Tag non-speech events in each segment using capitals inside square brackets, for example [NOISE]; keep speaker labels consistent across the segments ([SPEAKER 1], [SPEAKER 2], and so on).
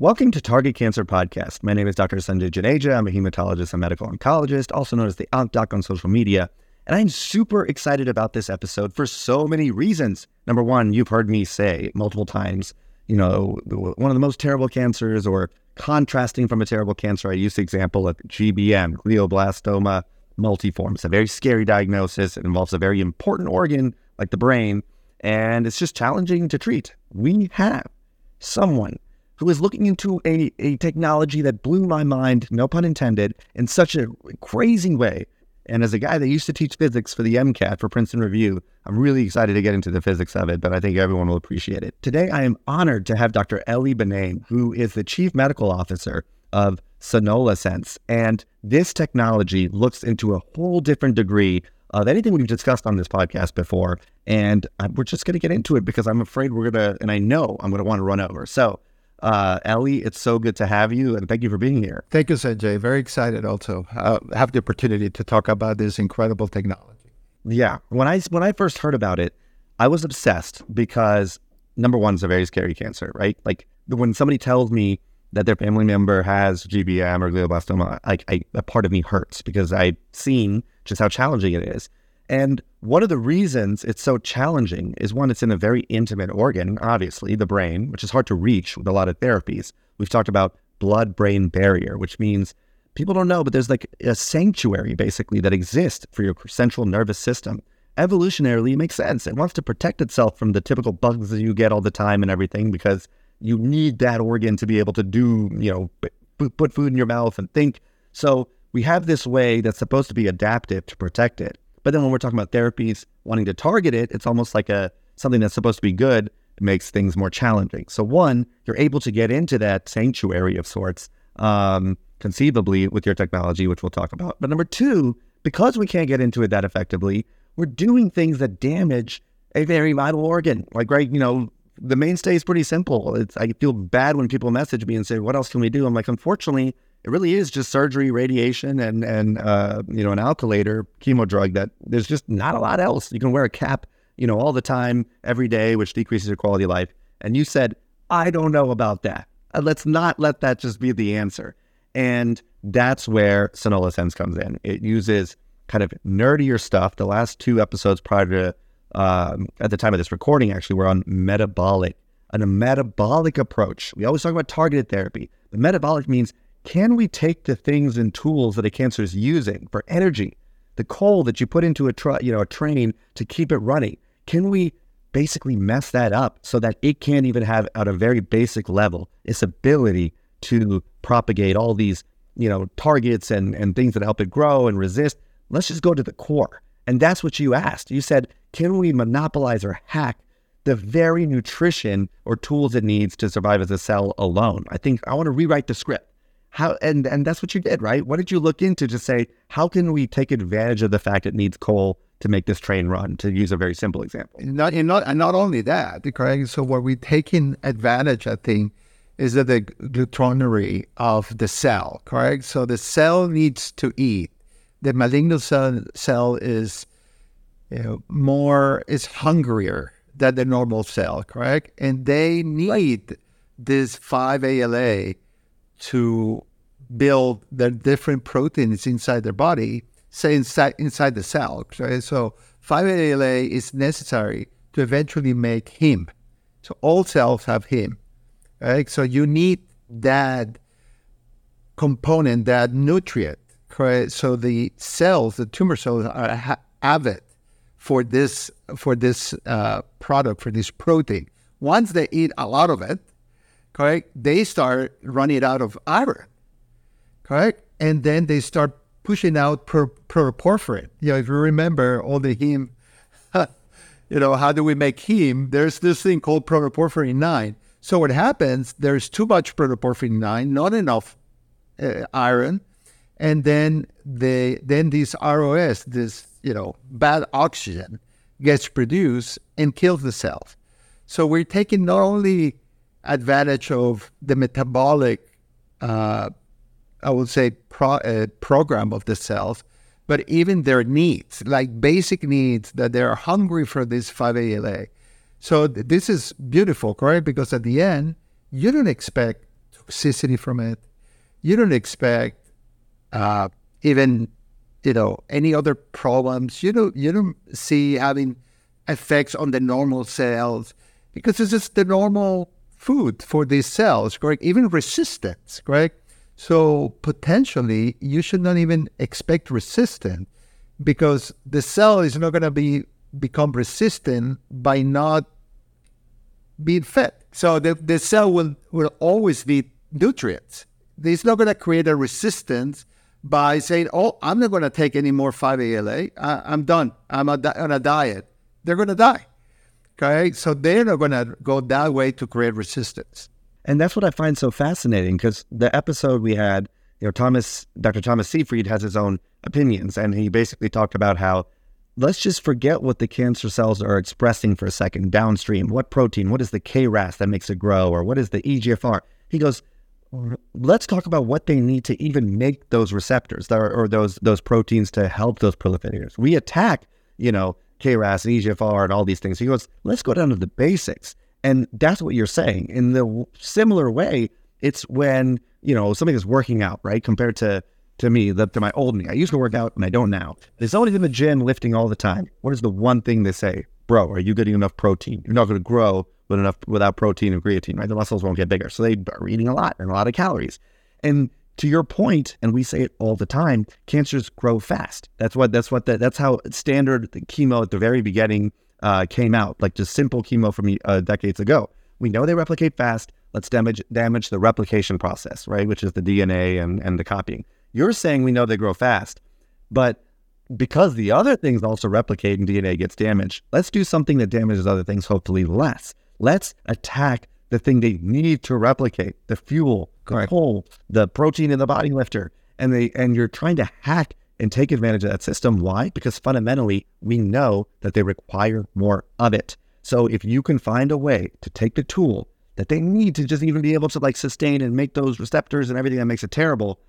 [SPEAKER 1] Welcome to Target Cancer Podcast. My name is Dr. Sanjay Juneja. I'm a hematologist and medical oncologist, also known as the OncDoc on social media. And I'm super excited about this episode for so many reasons. Number one, you've heard me say multiple times, you know, one of the most terrible cancers or contrasting from a terrible cancer. I use the example of GBM, glioblastoma multiforme. It's a very scary diagnosis. It involves a very important organ like the brain, and it's just challenging to treat. We have someone who is looking into a, a technology that blew my mind, no pun intended, in such a crazy way. And as a guy that used to teach physics for the MCAT for Princeton Review, I'm really excited to get into the physics of it, but I think everyone will appreciate it. Today, I am honored to have Dr. Ely Benaim, who is the Chief Medical Officer of SonALAsense. And this technology looks into a whole different degree of anything we've discussed on this podcast before. And uh, we're just going to get into it because I'm afraid we're going to, and I know I'm going to want to run over. So, uh, Ely, it's so good to have you, and thank you for being here.
[SPEAKER 2] Thank you, Sanjay. Very excited also uh, have the opportunity to talk about this incredible technology.
[SPEAKER 1] Yeah, when I when I first heard about it, I was obsessed because number one, is a very scary cancer, right? Like when somebody tells me that their family member has GBM or glioblastoma, like I, a part of me hurts because I've seen just how challenging it is. And one of the reasons it's so challenging is one, it's in a very intimate organ, obviously, the brain, which is hard to reach with a lot of therapies. We've talked about blood brain barrier, which means people don't know, but there's like a sanctuary basically that exists for your central nervous system. Evolutionarily, it makes sense. It wants to protect itself from the typical bugs that you get all the time and everything because you need that organ to be able to do, you know, put food in your mouth and think. So we have this way that's supposed to be adaptive to protect it. But then when we're talking about therapies wanting to target it, it's almost like a something that's supposed to be good makes things more challenging. So one, you're able to get into that sanctuary of sorts, um, conceivably with your technology, which we'll talk about. But number two, because we can't get into it that effectively, we're doing things that damage a very vital organ. Like right, you know, the mainstay is pretty simple. It's I feel bad when people message me and say, "What else can we do?" I'm like, unfortunately, it really is just surgery, radiation, and and uh, you know an alkylator chemo drug. That there's just not a lot else. You can wear a cap, you know, all the time, every day, which decreases your quality of life. And you said, I don't know about that. Uh, let's not let that just be the answer. And that's where SonALAsense comes in. It uses kind of nerdier stuff. The last two episodes prior to um, at the time of this recording, actually, were on metabolic, on a metabolic approach. We always talk about targeted therapy. The metabolic means can we take the things and tools that a cancer is using for energy, the coal that you put into a tr- you know a train to keep it running? Can we basically mess that up so that it can't even have at a very basic level its ability to propagate all these you know targets and and things that help it grow and resist? Let's just go to the core. And that's what you asked. You said, can we monopolize or hack the very nutrition or tools it needs to survive as a cell alone? I think I want to rewrite the script how and and that's what you did, right? What did you look into to say how can we take advantage of the fact it needs coal to make this train run? To use a very simple example.
[SPEAKER 2] Not and not and not only that, correct. So what we're taking advantage, I think, is that the glutonary of the cell, correct? So the cell needs to eat. The malignant cell, cell is you know, more is hungrier than the normal cell, correct? And they need this 5-ALA to build the different proteins inside their body, say inside inside the cell. Right? So 5-ALA is necessary to eventually make heme. So all cells have heme. Right? So you need that component, that nutrient. Correct? So the cells, the tumor cells, are ha- avid for this for this uh, product, for this protein. Once they eat a lot of it, correct? They start running out of iron, correct? And then they start pushing out per, protoporphyrin. You know, if you remember all the heme, [LAUGHS] you know, how do we make heme? There's this thing called protoporphyrin 9. So what happens, there's too much protoporphyrin 9, not enough uh, iron, and then the then these ROS, this, you know, bad oxygen gets produced and kills the cells. So we're taking not only advantage of the metabolic, uh, I would say, pro, uh, program of the cells, but even their needs, like basic needs that they're hungry for this 5-ALA. So th- this is beautiful, correct? Because at the end, you don't expect toxicity from it. You don't expect uh, even you know any other problems. You don't you don't see having effects on the normal cells because it's just the normal food for these cells, correct? Even resistance, correct? So potentially you should not even expect resistance because the cell is not going to be become resistant by not being fed. So the, the cell will, will always need nutrients. It's not going to create a resistance by saying, oh, I'm not going to take any more 5-ALA. I, am done. I'm a, on a diet. They're going to die. Okay. So they're not going to go that way to create resistance.
[SPEAKER 1] And that's what I find so fascinating because the episode we had, you know, Thomas, Dr. Thomas Seyfried has his own opinions, and he basically talked about how let's just forget what the cancer cells are expressing for a second downstream. What protein? What is the KRAS that makes it grow? Or what is the EGFR? He goes, let's talk about what they need to even make those receptors or, or those those proteins to help those proliferators. We attack, you know, KRAS and EGFR and all these things. He goes, let's go down to the basics. And that's what you're saying. In the similar way, it's when, you know, something is working out, right? Compared to to me, the, to my old me. I used to work out and I don't now. There's always in the gym lifting all the time. What is the one thing they say? Bro, are you getting enough protein? You're not going to grow with enough without protein and creatine, right? The muscles won't get bigger. So they are eating a lot and a lot of calories. And to your point, and we say it all the time, cancers grow fast. That's what that's what the, that's how standard chemo at the very beginning uh, came out, like just simple chemo from uh, decades ago. We know they replicate fast. Let's damage damage the replication process, right? Which is the DNA and, and the copying. You're saying we know they grow fast, but because the other things also replicate and DNA gets damaged, let's do something that damages other things hopefully less. Let's attack the thing they need to replicate, the fuel, the coal, the protein in the body lifter. And they and you're trying to hack and take advantage of that system. Why? Because fundamentally we know that they require more of it. So if you can find a way to take the tool that they need to just even be able to like sustain and make those receptors and everything that makes it terrible,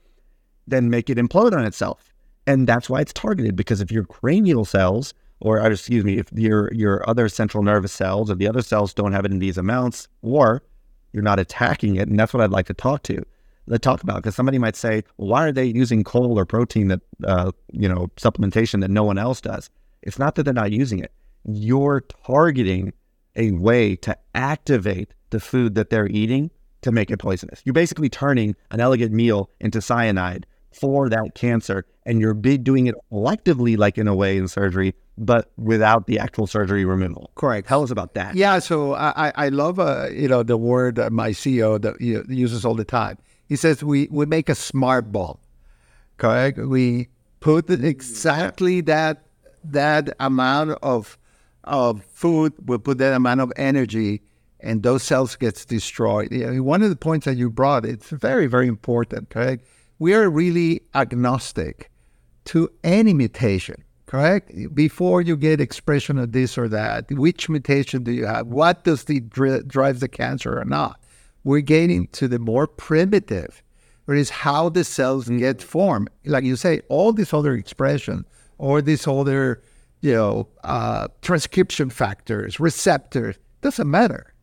[SPEAKER 1] then make it implode on itself. And that's why it's targeted because if your cranial cells, or excuse me, if your your other central nervous cells or the other cells don't have it in these amounts, or you're not attacking it, and that's what I'd like to talk to, to talk about. Because somebody might say, well, why are they using coal or protein that uh, you know supplementation that no one else does? It's not that they're not using it. You're targeting a way to activate the food that they're eating to make it poisonous. You're basically turning an elegant meal into cyanide for that cancer. And you're doing it electively, like in a way in surgery, but without the actual surgery removal.
[SPEAKER 2] Correct.
[SPEAKER 1] Tell us about that.
[SPEAKER 2] Yeah. So I, I love, uh, you know, the word uh, my CEO that you know, uses all the time. He says we, we make a smart bomb. Correct. We put exactly that that amount of of food. We put that amount of energy and those cells gets destroyed. One of the points that you brought, it's very, very important, correct? We are really agnostic to any mutation, correct? Before you get expression of this or that, which mutation do you have? What does the dri- drive the cancer or not? We're getting to the more primitive, where it is how the cells mm-hmm. get formed. Like you say, all these other expression or these other, you know, uh, transcription factors, receptors, doesn't matter,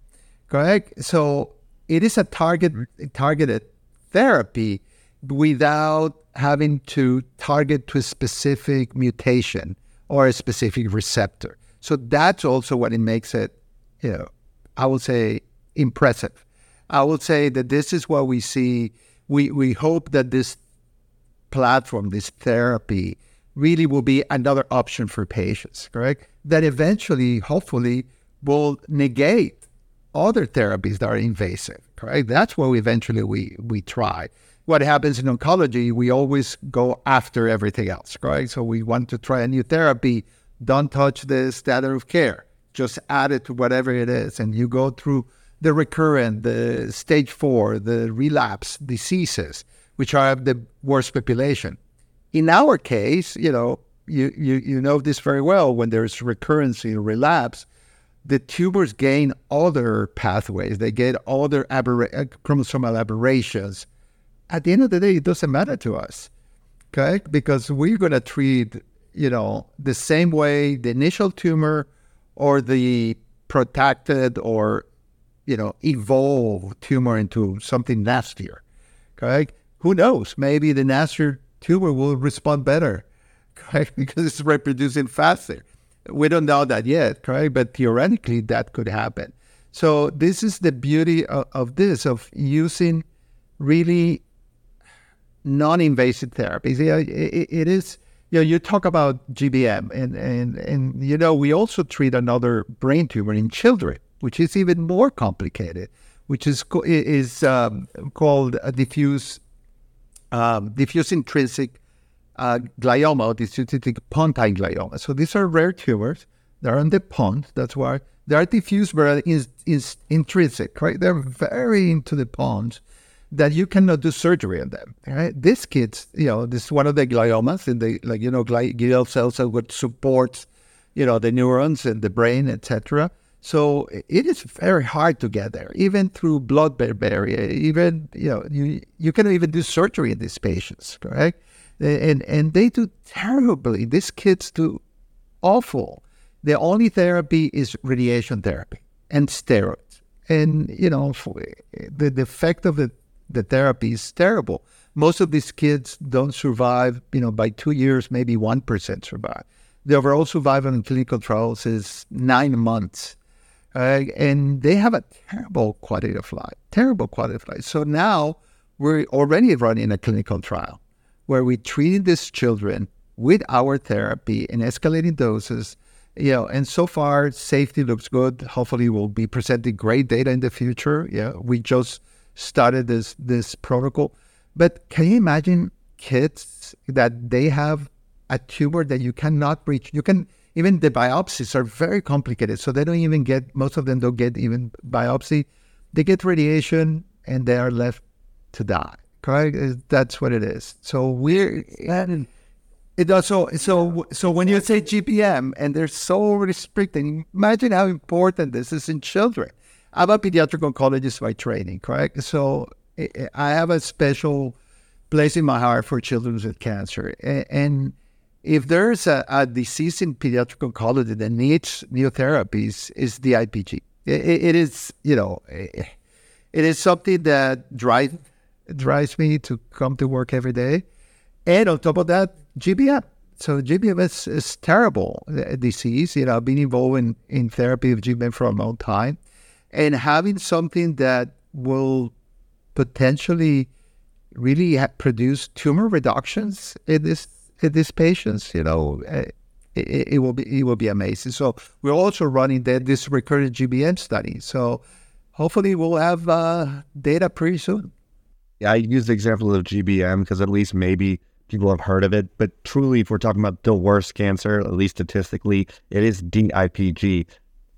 [SPEAKER 2] correct? So it is a target targeted therapy without having to target to a specific mutation or a specific receptor. So that's also what it makes it, you know, I would say impressive. I would say that this is what we see. We we hope that this platform, this therapy, really will be another option for patients, correct? That eventually, hopefully, will negate other therapies that are invasive, correct? That's what we eventually we we try what happens in oncology, we always go after everything else, right? So we want to try a new therapy. Don't touch the standard of care. Just add it to whatever it is. And you go through the recurrent, the stage four, the relapse diseases, which are the worst population. In our case, you know, you, you, you know this very well when there's recurrency or relapse, the tumors gain other pathways. They get other aberra- uh, chromosomal aberrations at the end of the day, it doesn't matter to us, okay? Because we're going to treat, you know, the same way the initial tumor or the protected or you know, evolve tumor into something nastier. Correct? Who knows? Maybe the nastier tumor will respond better, correct? [LAUGHS] Because it's reproducing faster. We don't know that yet, correct? But theoretically, that could happen. So this is the beauty of, of this, of using really non-invasive therapies. It, it, it is, you know, you talk about GBM, and, and, and, you know, we also treat another brain tumor in children, which is even more complicated, which is, is um, called a diffuse, um, diffuse intrinsic uh, glioma, or diffuse pontine glioma. So these are rare tumors. They're on the pons. That's why they are diffuse, but is, is intrinsic, right? They're very into the pons that you cannot do surgery on them. Right? These kids, you know, this is one of the gliomas, in the like, you know, glial cells that would support, you know, the neurons and the brain, etc. So it is very hard to get there, even through blood-brain barrier. Even you know, you you cannot even do surgery in these patients, correct? And and they do terribly. These kids do awful. The only therapy is radiation therapy and steroids. And you know, the, the effect of it the therapy is terrible. Most of these kids don't survive, you know, by two years, maybe 1% survive. The overall survival in clinical trials is nine months. Uh, and they have a terrible quality of life, terrible quality of life. So now we're already running a clinical trial where we treating these children with our therapy in escalating doses. You know, and so far safety looks good. Hopefully, we'll be presenting great data in the future. Yeah, we just started this this protocol. But can you imagine kids that they have a tumor that you cannot reach? You can even the biopsies are very complicated, so they don't even get most of them don't get even biopsy. They get radiation and they are left to die. Correct? That's what it is. So we're and it also so so when you say GBM and they're so restricted, imagine how important this is in children. I'm a pediatric oncologist by training, correct? So I have a special place in my heart for children with cancer. And if there's a, a disease in pediatric oncology that needs new therapies, is DIPG. It, it is, you know, it is something that drive, drives me to come to work every day. And on top of that, GBM. So GBM is, is terrible uh, disease. You know, I've been involved in, in therapy of GBM for a long time and having something that will potentially really produce tumor reductions in this in these patients, you know, eh, it, it, will be it will be amazing. So we're also running the, this recurrent GBM study. So hopefully we'll have uh, data pretty soon.
[SPEAKER 1] Yeah, I use the example of GBM because at least maybe people have heard of it. But truly, if we're talking about the worst cancer, at least statistically, it is DIPG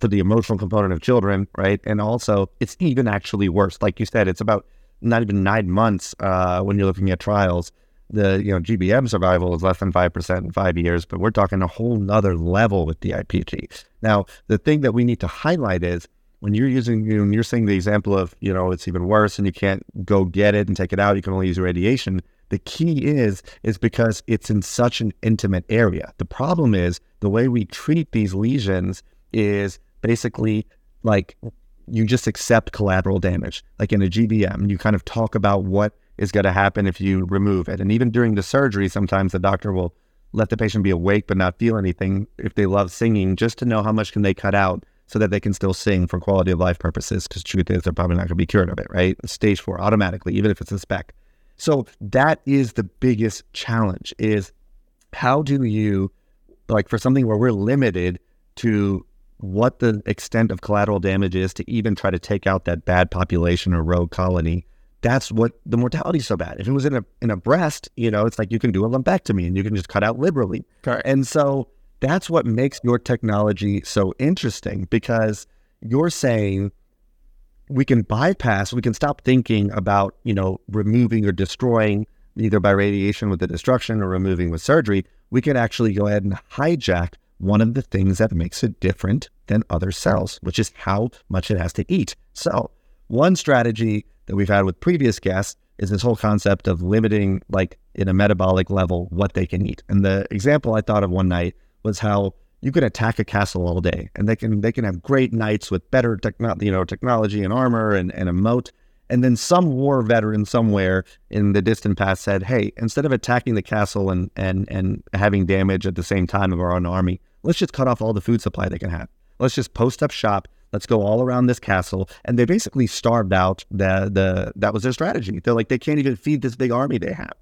[SPEAKER 1] for the emotional component of children, right? And also, it's even actually worse. Like you said, it's about not even nine months uh, when you're looking at trials. The you know GBM survival is less than five percent in five years, but we're talking a whole nother level with DIPG. Now, the thing that we need to highlight is when you're using you know, when you're seeing the example of you know it's even worse and you can't go get it and take it out, you can only use radiation. The key is is because it's in such an intimate area. The problem is the way we treat these lesions is basically like you just accept collateral damage. Like in a GBM, you kind of talk about what is going to happen if you remove it. And even during the surgery, sometimes the doctor will let the patient be awake but not feel anything if they love singing, just to know how much can they cut out so that they can still sing for quality of life purposes. Because truth is, they're probably not going to be cured of it, right? Stage four automatically, even if it's a SPECT. So that is the biggest challenge: is how do you like for something where we're limited to what the extent of collateral damage is to even try to take out that bad population or rogue colony. That's what the mortality is so bad. If it was in a in a breast, you know, it's like you can do a lumpectomy and you can just cut out liberally.
[SPEAKER 2] Correct.
[SPEAKER 1] And so that's what makes your technology so interesting because you're saying we can bypass, we can stop thinking about, you know, removing or destroying either by radiation with the destruction or removing with surgery. We can actually go ahead and hijack one of the things that makes it different than other cells, which is how much it has to eat. So, one strategy that we've had with previous guests is this whole concept of limiting, like in a metabolic level, what they can eat. And the example I thought of one night was how you can attack a castle all day, and they can they can have great knights with better techno- you know technology and armor and, and a moat. And then some war veteran somewhere in the distant past said, "Hey, instead of attacking the castle and and and having damage at the same time of our own army, let's just cut off all the food supply they can have. Let's just post up shop. Let's go all around this castle." And they basically starved out the the that was their strategy. They're like they can't even feed this big army they have.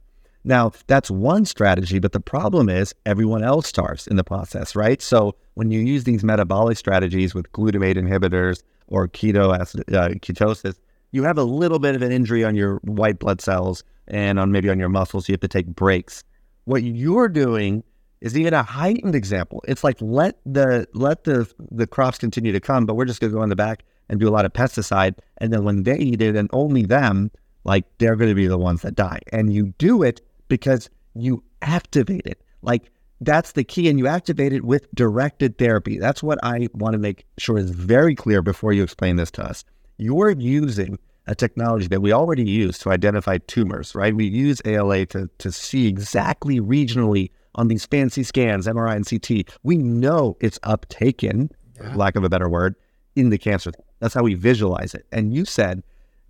[SPEAKER 1] Now, that's one strategy, but the problem is everyone else starves in the process, right? So when you use these metabolic strategies with glutamate inhibitors or keto acid, uh, ketosis, you have a little bit of an injury on your white blood cells and on maybe on your muscles. You have to take breaks. What you're doing is even a heightened example. It's like let the let the the crops continue to come, but we're just going to go in the back and do a lot of pesticide, and then when they eat it, and only them, like they're going to be the ones that die. And you do it because you activate it. Like that's the key. And you activate it with directed therapy. That's what I want to make sure is very clear before you explain this to us. You're using a technology that we already use to identify tumors, right? We use ALA to, to see exactly regionally on these fancy scans, MRI and CT. We know it's uptaken, yeah. lack of a better word, in the cancer. That's how we visualize it. And you said,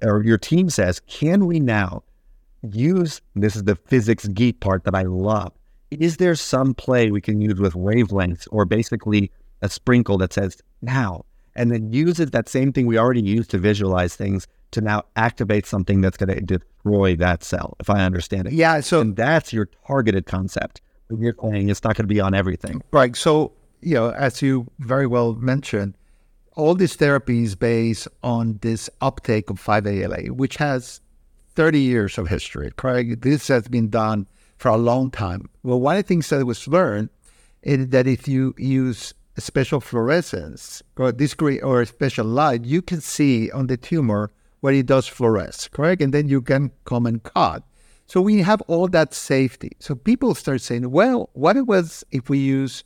[SPEAKER 1] or your team says, can we now use this is the physics geek part that I love. Is there some play we can use with wavelengths or basically a sprinkle that says now, and then uses that same thing we already used to visualize things to now activate something that's going to destroy that cell, if I understand it.
[SPEAKER 2] Yeah. So
[SPEAKER 1] and that's your targeted concept. When you're saying it's not going to be on everything.
[SPEAKER 2] Right. So, you know, as you very well mentioned, all these therapies based on this uptake of 5-ALA, which has 30 years of history, Craig. This has been done for a long time. Well, one of the things that was learned is that if you use special fluorescence or discrete or a special light, you can see on the tumor where it does fluoresce, correct? And then you can come and cut. So we have all that safety. So people start saying, well, what it was if we use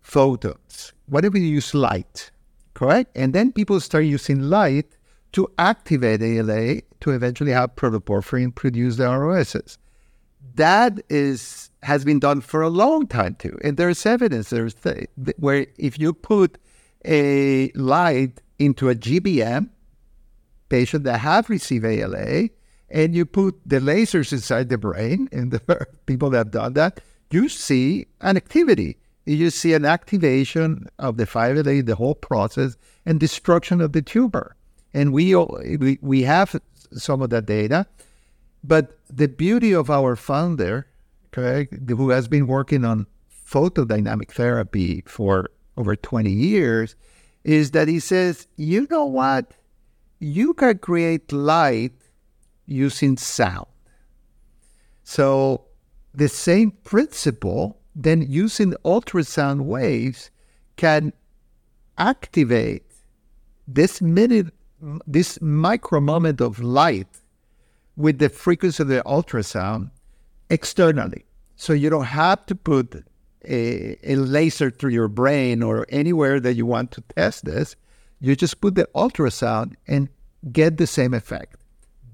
[SPEAKER 2] photons? What if we use light? Correct? And then people start using light to activate ALA to eventually have protoporphyrin produce the ROSs. That is has been done for a long time too, and there's evidence there's th- where if you put a light into a GBM patient that have received ALA, and you put the lasers inside the brain, and the [LAUGHS] people that have done that, you see an activity. You see an activation of the 5-ALA, the whole process, and destruction of the tumor and we, we we have some of that data. But the beauty of our founder, Craig, who has been working on photodynamic therapy for over 20 years, is that he says, you know what? You can create light using sound. So the same principle, then using ultrasound waves, can activate this minute this micro moment of light with the frequency of the ultrasound externally. So you don't have to put a, a, laser through your brain or anywhere that you want to test this. You just put the ultrasound and get the same effect.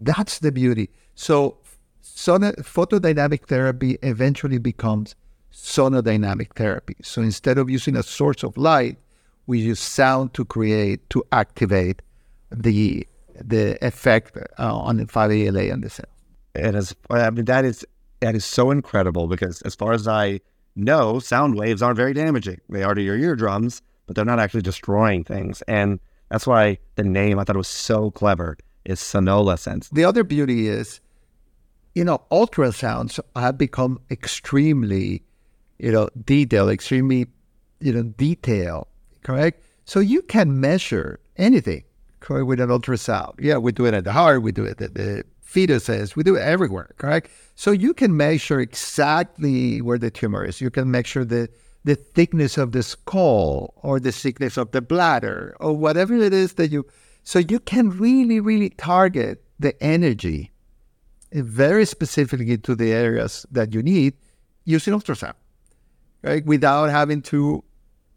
[SPEAKER 2] That's the beauty. So son- photodynamic therapy eventually becomes sonodynamic therapy. So instead of using a source of light, we use sound to create, to activate the the effect uh, on the 5-ALA on the cell.
[SPEAKER 1] It is. I mean, that is that is so incredible because as far as I know, sound waves aren't very damaging. They are to your eardrums, but they're not actually destroying things. And that's why the name I thought it was so clever is SonALAsense.
[SPEAKER 2] The other beauty is, you know, ultrasounds have become extremely, you know, detailed, extremely, you know, detailed. Correct. So you can measure anything with an ultrasound. Yeah, we do it at the heart, we do it at the fetuses, we do it everywhere, correct? So you can measure exactly where the tumor is. You can measure the the thickness of the skull or the thickness of the bladder or whatever it is that you so you can really, really target the energy very specifically to the areas that you need using ultrasound, right? Without having to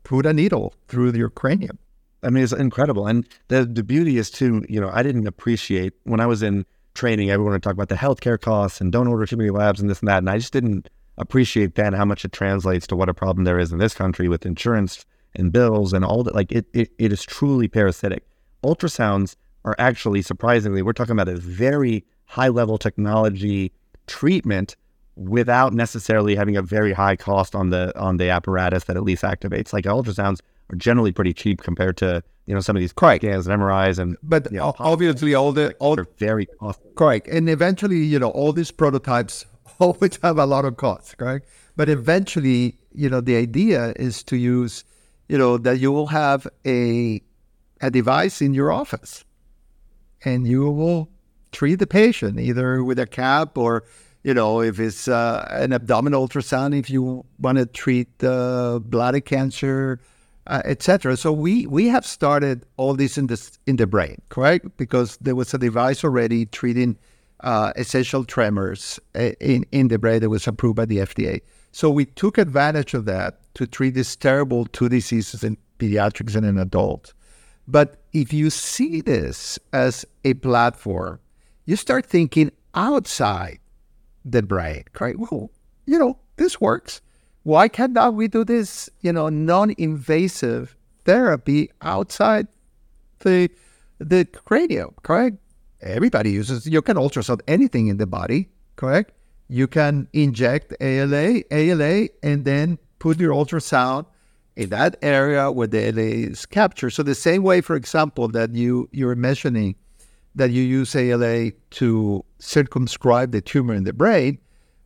[SPEAKER 2] put a needle through your cranium.
[SPEAKER 1] I mean, it's incredible. And the, the beauty is, too, you know, I didn't appreciate when I was in training, everyone would talk about the healthcare costs and don't order too many labs and this and that. And I just didn't appreciate then how much it translates to what a problem there is in this country with insurance and bills and all that. Like it, it, it is truly parasitic. Ultrasounds are actually surprisingly, we're talking about a very high level technology treatment without necessarily having a very high cost on the on the apparatus that at least activates. Like ultrasounds are generally pretty cheap compared to you know some of these
[SPEAKER 2] Correct.
[SPEAKER 1] scans and MRIs and
[SPEAKER 2] But
[SPEAKER 1] you know,
[SPEAKER 2] obviously, all the all
[SPEAKER 1] they're very costly.
[SPEAKER 2] correct, and eventually, you know, all these prototypes [LAUGHS] always have a lot of costs, correct? But eventually, you know, the idea is to use, you know, that you will have a a device in your office, and you will treat the patient either with a cap or you know, if it's uh, an abdominal ultrasound, if you want to treat uh, bladder cancer, uh, etc. So we we have started all this in the in the brain, correct? Because there was a device already treating uh, essential tremors uh, in in the brain that was approved by the FDA. So we took advantage of that to treat these terrible two diseases in pediatrics and in adults. But if you see this as a platform, you start thinking outside the brain, right? Well, you know, this works. Why cannot we do this, you know, non-invasive therapy outside the the cranium, correct? Everybody uses you can ultrasound anything in the body, correct? You can inject ALA, ALA, and then put your ultrasound in that area where the ALA is captured. So the same way, for example, that you you're mentioning that you use ALA to circumscribe the tumor in the brain.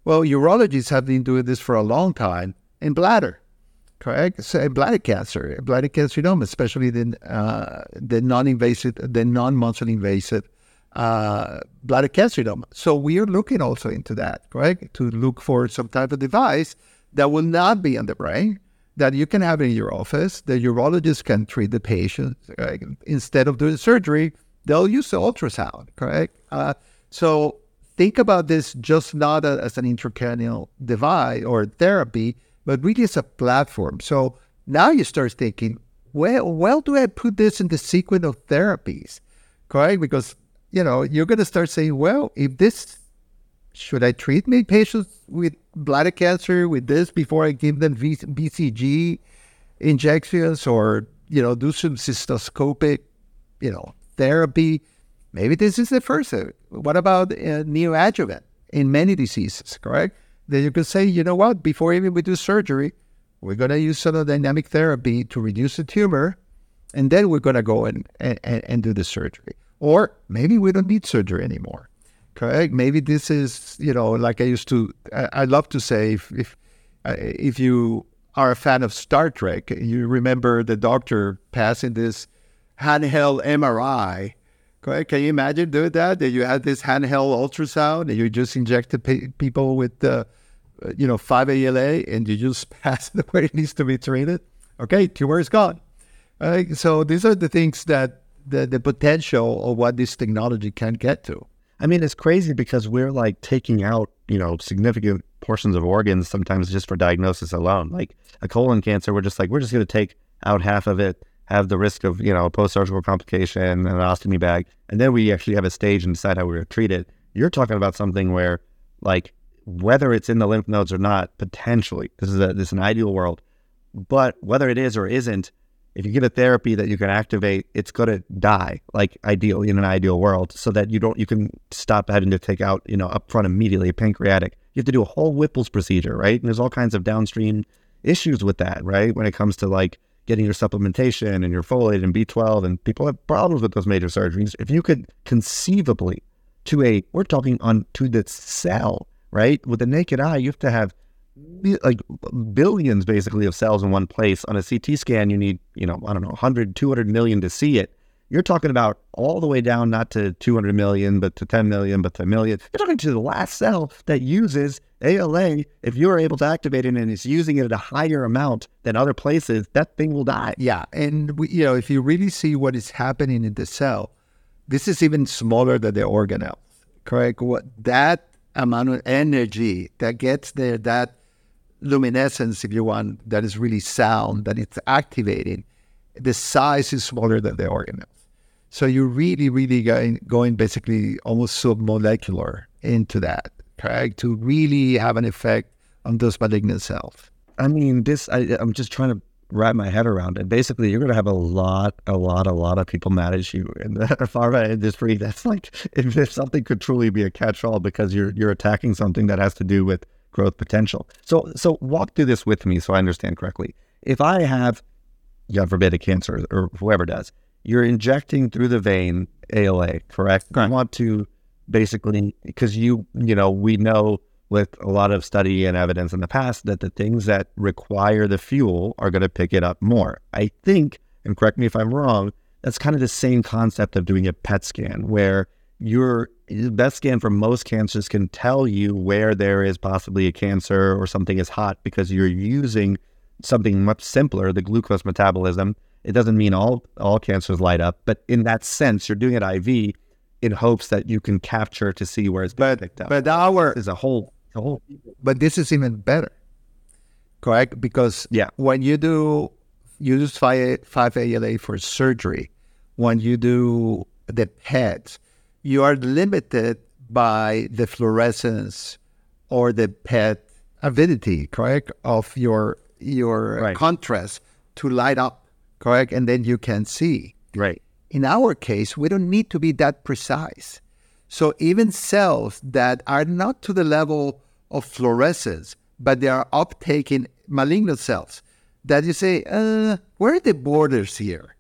[SPEAKER 2] Well, urologists have been doing this for a long time in bladder, correct? So in bladder cancer, bladder carcinoma, especially the uh, the non-invasive, the non-muscle invasive uh, bladder carcinoma. So we are looking also into that, correct? To look for some type of device that will not be on the brain, that you can have in your office. The urologist can treat the patient right? instead of doing surgery they'll use the ultrasound, correct? Uh, so think about this just not as an intracranial device or therapy, but really as a platform. So now you start thinking, well, well, do I put this in the sequence of therapies, correct? Because you know you're going to start saying, well, if this should I treat my patients with bladder cancer with this before I give them BCG injections or you know do some cystoscopic, you know, therapy. Maybe this is the first. What about uh, neoadjuvant in many diseases, correct? Then you could say, you know what, before even we do surgery, we're going to use dynamic therapy to reduce the tumor, and then we're going to go and, and, and do the surgery. Or maybe we don't need surgery anymore, correct? Maybe this is, you know, like I used to, I, I love to say, if, if, uh, if you are a fan of Star Trek, you remember the doctor passing this handheld MRI. Can you imagine doing that? That you had this handheld ultrasound and you just injected people with, uh, you know, 5-ALA and you just [LAUGHS] pass it where it needs to be treated. Okay, tumor is gone. So these are the things that the, the potential of what this technology can get to.
[SPEAKER 1] I mean, it's crazy because we're like taking out, you know, significant portions of organs sometimes just for diagnosis alone. Like a colon cancer, we're just like, we're just going to take out half of it have the risk of, you know, a post-surgical complication and an ostomy bag, and then we actually have a stage and decide how we're going to treat it. You're talking about something where, like, whether it's in the lymph nodes or not, potentially, this is a this is an ideal world, but whether it is or isn't, if you get a therapy that you can activate, it's going to die, like ideally in an ideal world, so that you don't you can stop having to take out, you know, upfront immediately a pancreatic. You have to do a whole Whipple's procedure, right? And there's all kinds of downstream issues with that, right? When it comes to like getting your supplementation and your folate and B12, and people have problems with those major surgeries. If you could conceivably, to a, we're talking on to the cell, right? With the naked eye, you have to have like billions basically of cells in one place. On a CT scan, you need, you know, I don't know, 100, 200 million to see it. You're talking about all the way down, not to 200 million, but to 10 million, but to a million. You're talking to the last cell that uses ALA. If you're able to activate it and it's using it at a higher amount than other places, that thing will die.
[SPEAKER 2] Yeah. And, we, you know, if you really see what is happening in the cell, this is even smaller than the organelle, correct? What that amount of energy that gets there, that luminescence, if you want, that is really sound, that it's activating, the size is smaller than the organelle. So you're really, really going, going basically almost submolecular into that, correct? To really have an effect on those malignant cells.
[SPEAKER 1] I mean, this, I, I'm just trying to wrap my head around it. Basically, you're going to have a lot, a lot, a lot of people mad at you in the [LAUGHS] pharma industry. That's like if, if something could truly be a catch-all because you're you're attacking something that has to do with growth potential. So so walk through this with me so I understand correctly. If I have, God forbid, a cancer or whoever does, you're injecting through the vein ALA, correct?
[SPEAKER 2] Correct.
[SPEAKER 1] You want to basically because you you know we know with a lot of study and evidence in the past that the things that require the fuel are going to pick it up more. I think, and correct me if I'm wrong, that's kind of the same concept of doing a PET scan where your best scan for most cancers can tell you where there is possibly a cancer or something is hot because you're using something much simpler, the glucose metabolism. It doesn't mean all all cancers light up, but in that sense, you're doing it IV in hopes that you can capture to see where it's being
[SPEAKER 2] But
[SPEAKER 1] picked up.
[SPEAKER 2] but our
[SPEAKER 1] is a whole, a whole
[SPEAKER 2] but this is even better, correct? Because
[SPEAKER 1] Yeah.
[SPEAKER 2] when you do you use five five ALA for surgery, when you do the PET, you are limited by the fluorescence or the PET avidity, correct, of your your
[SPEAKER 1] Right.
[SPEAKER 2] contrast to light up, correct, and then you can see.
[SPEAKER 1] right.
[SPEAKER 2] In our case, we don't need to be that precise. So even cells that are not to the level of fluorescence, but they are uptaking malignant cells, that you say, uh, where are the borders here?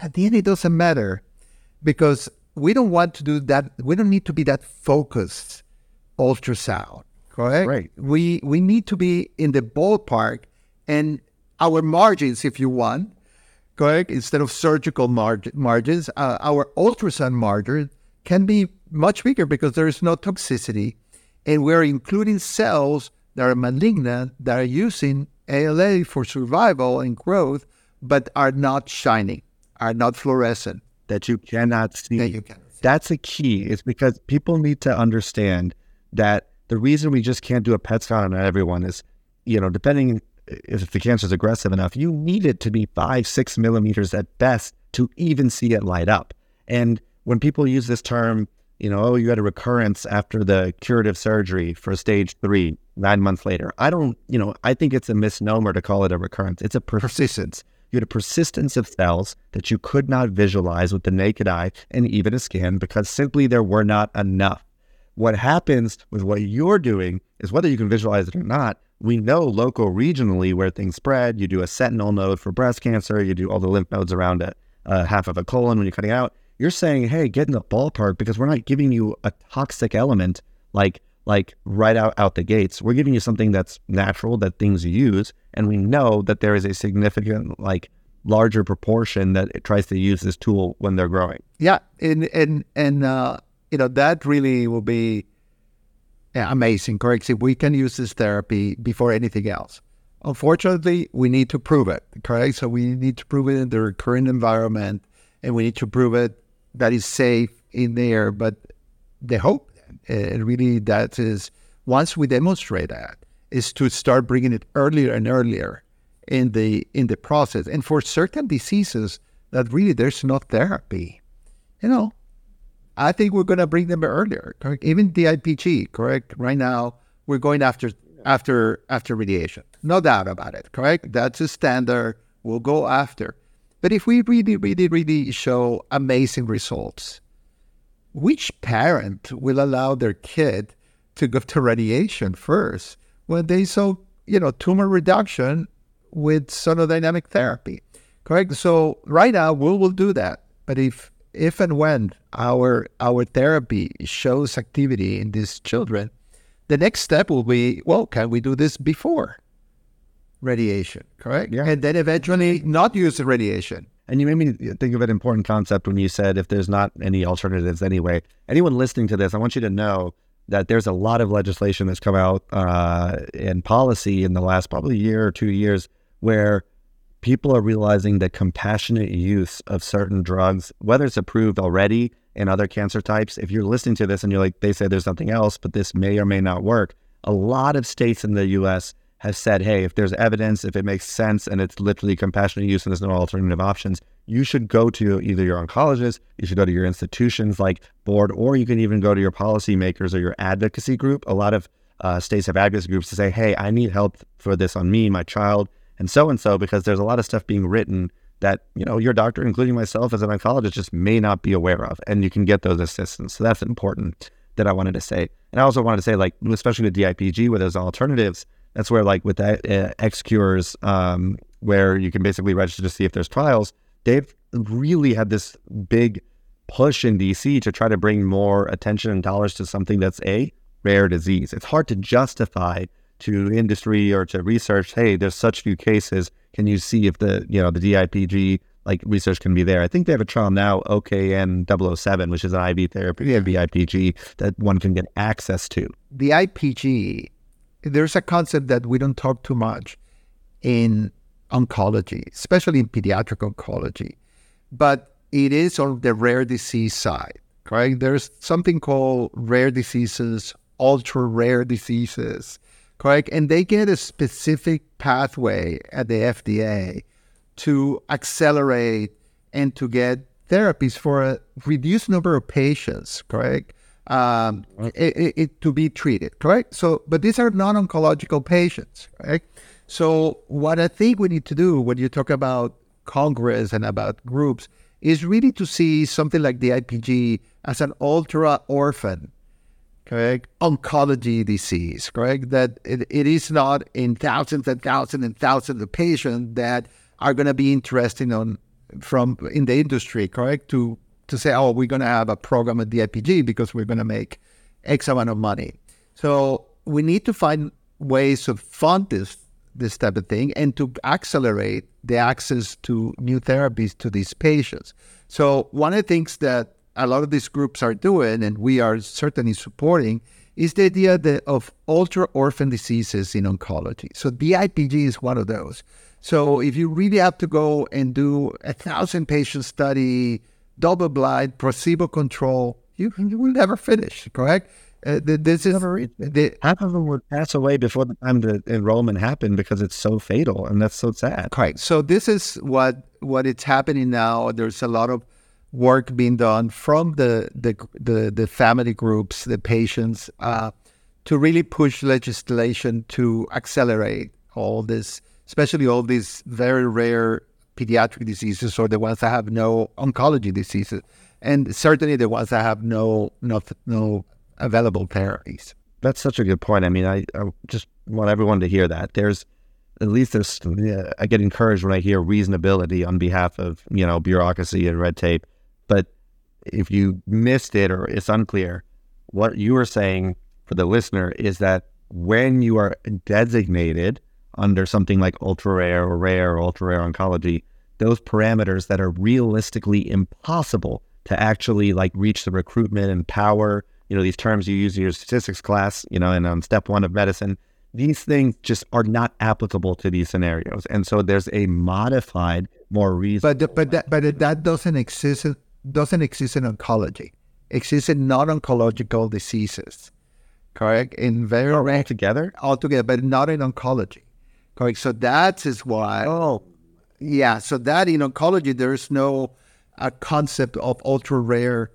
[SPEAKER 2] At the end, it doesn't matter because we don't want to do that. We don't need to be that focused ultrasound, correct?
[SPEAKER 1] Right.
[SPEAKER 2] We we need to be in the ballpark and our margins, if you want, correct? Instead of surgical marg- margins, uh, our ultrasound margin can be much bigger because there is no toxicity, and we're including cells that are malignant that are using ALA for survival and growth, but are not shining, are not fluorescent.
[SPEAKER 1] that you cannot see.
[SPEAKER 2] That you cannot see.
[SPEAKER 1] That's a key. It's because people need to understand that the reason we just can't do a PET scan on everyone is, you know, depending if the cancer is aggressive enough, you need it to be five, six millimeters at best to even see it light up. And when people use this term, you know, oh, you had a recurrence after the curative surgery for stage three, nine months later. I don't, you know, I think it's a misnomer to call it a recurrence. It's a persistence. You had a persistence of cells that you could not visualize with the naked eye and even a scan because simply there were not enough. What happens with what you're doing is whether you can visualize it or not, we know local regionally where things spread. You do a sentinel node for breast cancer, you do all the lymph nodes around a, uh, half of a colon when you're cutting out. You're saying, hey, get in the ballpark because we're not giving you a toxic element like like right out, out the gates. We're giving you something that's natural that things use, and we know that there is a significant like larger proportion that it tries to use this tool when they're growing.
[SPEAKER 2] Yeah, and and and uh, you know that really will be yeah, amazing. Correct? We can use this therapy before anything else. Unfortunately, we need to prove it. Correct? So we need to prove it in the current environment, and we need to prove it that is safe in there. But the hope, uh, really, that is once we demonstrate that, is to start bringing it earlier and earlier in the in the process. And for certain diseases that really there's no therapy, you know, I think we're going to bring them earlier. Correct? Even DIPG, correct? Right now, we're going after after after radiation, no doubt about it. Correct? That's a standard. We'll go after. But if we really, really, really show amazing results, which parent will allow their kid to go to radiation first when they saw, you know, tumor reduction with sonodynamic therapy? Correct. So right now we will do that. But if if and when our our therapy shows activity in these children, the next step will be, well, can we do this before radiation? Correct.
[SPEAKER 1] Yeah.
[SPEAKER 2] And then eventually not use the radiation.
[SPEAKER 1] And you made me think of an important concept when you said if there's not any alternatives anyway. Anyone listening to this, I want you to know that there's a lot of legislation that's come out uh, in policy in the last probably year or two years where people are realizing that compassionate use of certain drugs, whether it's approved already in other cancer types, if you're listening to this and you're like, they say there's something else, but this may or may not work, a lot of states in the US have said, hey, if there's evidence, if it makes sense and it's literally compassionate use and there's no alternative options, you should go to either your oncologist, you should go to your institutions like board, or you can even go to your policymakers or your advocacy group. A lot of uh, states have advocacy groups to say, hey, I need help for this on me, my child, and so and so, because there's a lot of stuff being written that you know your doctor, including myself as an oncologist, just may not be aware of, and you can get those assistance. So that's important that I wanted to say. And I also wanted to say, like, especially with DIPG, where there's alternatives, that's where, like, with that uh, XCures, um, where you can basically register to see if there's trials, they've really had this big push in DC to try to bring more attention and dollars to something that's a rare disease. It's hard to justify to industry or to research, hey, there's such few cases. Can you see if the, you know, the DIPG like research can be there. I think they have a trial now, OKN 007, which is an IV therapy, yeah. IPG, that one can get access to.
[SPEAKER 2] The IPG, there's a concept that we don't talk too much in oncology, especially in pediatric oncology, but it is on the rare disease side, correct? There's something called rare diseases, ultra rare diseases, correct? And they get a specific pathway at the FDA to accelerate and to get therapies for a reduced number of patients, correct? Um, it, it, to be treated, correct? So, but these are non-oncological patients, right? So, what I think we need to do when you talk about Congress and about groups is really to see something like DIPG as an ultra orphan, correct? Oncology disease, correct? That it, it is not in thousands and thousands and thousands of patients that are going to be interested on from in the industry, correct? To to say, oh, we're going to have a program at DIPG because we're going to make X amount of money. So we need to find ways to fund this this type of thing and to accelerate the access to new therapies to these patients. So one of the things that a lot of these groups are doing, and we are certainly supporting, is the idea that of ultra orphan diseases in oncology. So DIPG is one of those. So if you really have to go and do a thousand patient study, double blind, placebo control, you, you will never finish, correct?
[SPEAKER 1] Uh, this is the, half of them would pass away before the time the enrollment happened because it's so fatal, and that's so sad.
[SPEAKER 2] Correct. So this is what what it's happening now. There's a lot of work being done from the the the, the family groups, the patients, uh, to really push legislation to accelerate all this especially all these very rare pediatric diseases or the ones that have no oncology diseases, and certainly the ones that have no no, no available therapies.
[SPEAKER 1] That's such a good point. I mean, I, I just want everyone to hear that. There's at least there's I get encouraged when I hear reasonability on behalf of you know bureaucracy and red tape. But if you missed it or it's unclear, what you are saying for the listener is that when you are designated under something like ultra rare or rare or ultra rare oncology, those parameters that are realistically impossible to actually like reach the recruitment and power, you know, these terms you use in your statistics class, you know, and on step one of medicine, these things just are not applicable to these scenarios. And so there's a modified, more reasonable.
[SPEAKER 2] But but that but that doesn't exist doesn't exist in oncology. Exists in non-oncological diseases. Correct? In very together?
[SPEAKER 1] all together?
[SPEAKER 2] But not in oncology. Correct. So that is why.
[SPEAKER 1] Oh,
[SPEAKER 2] yeah. So that in oncology, there is no a concept of ultra rare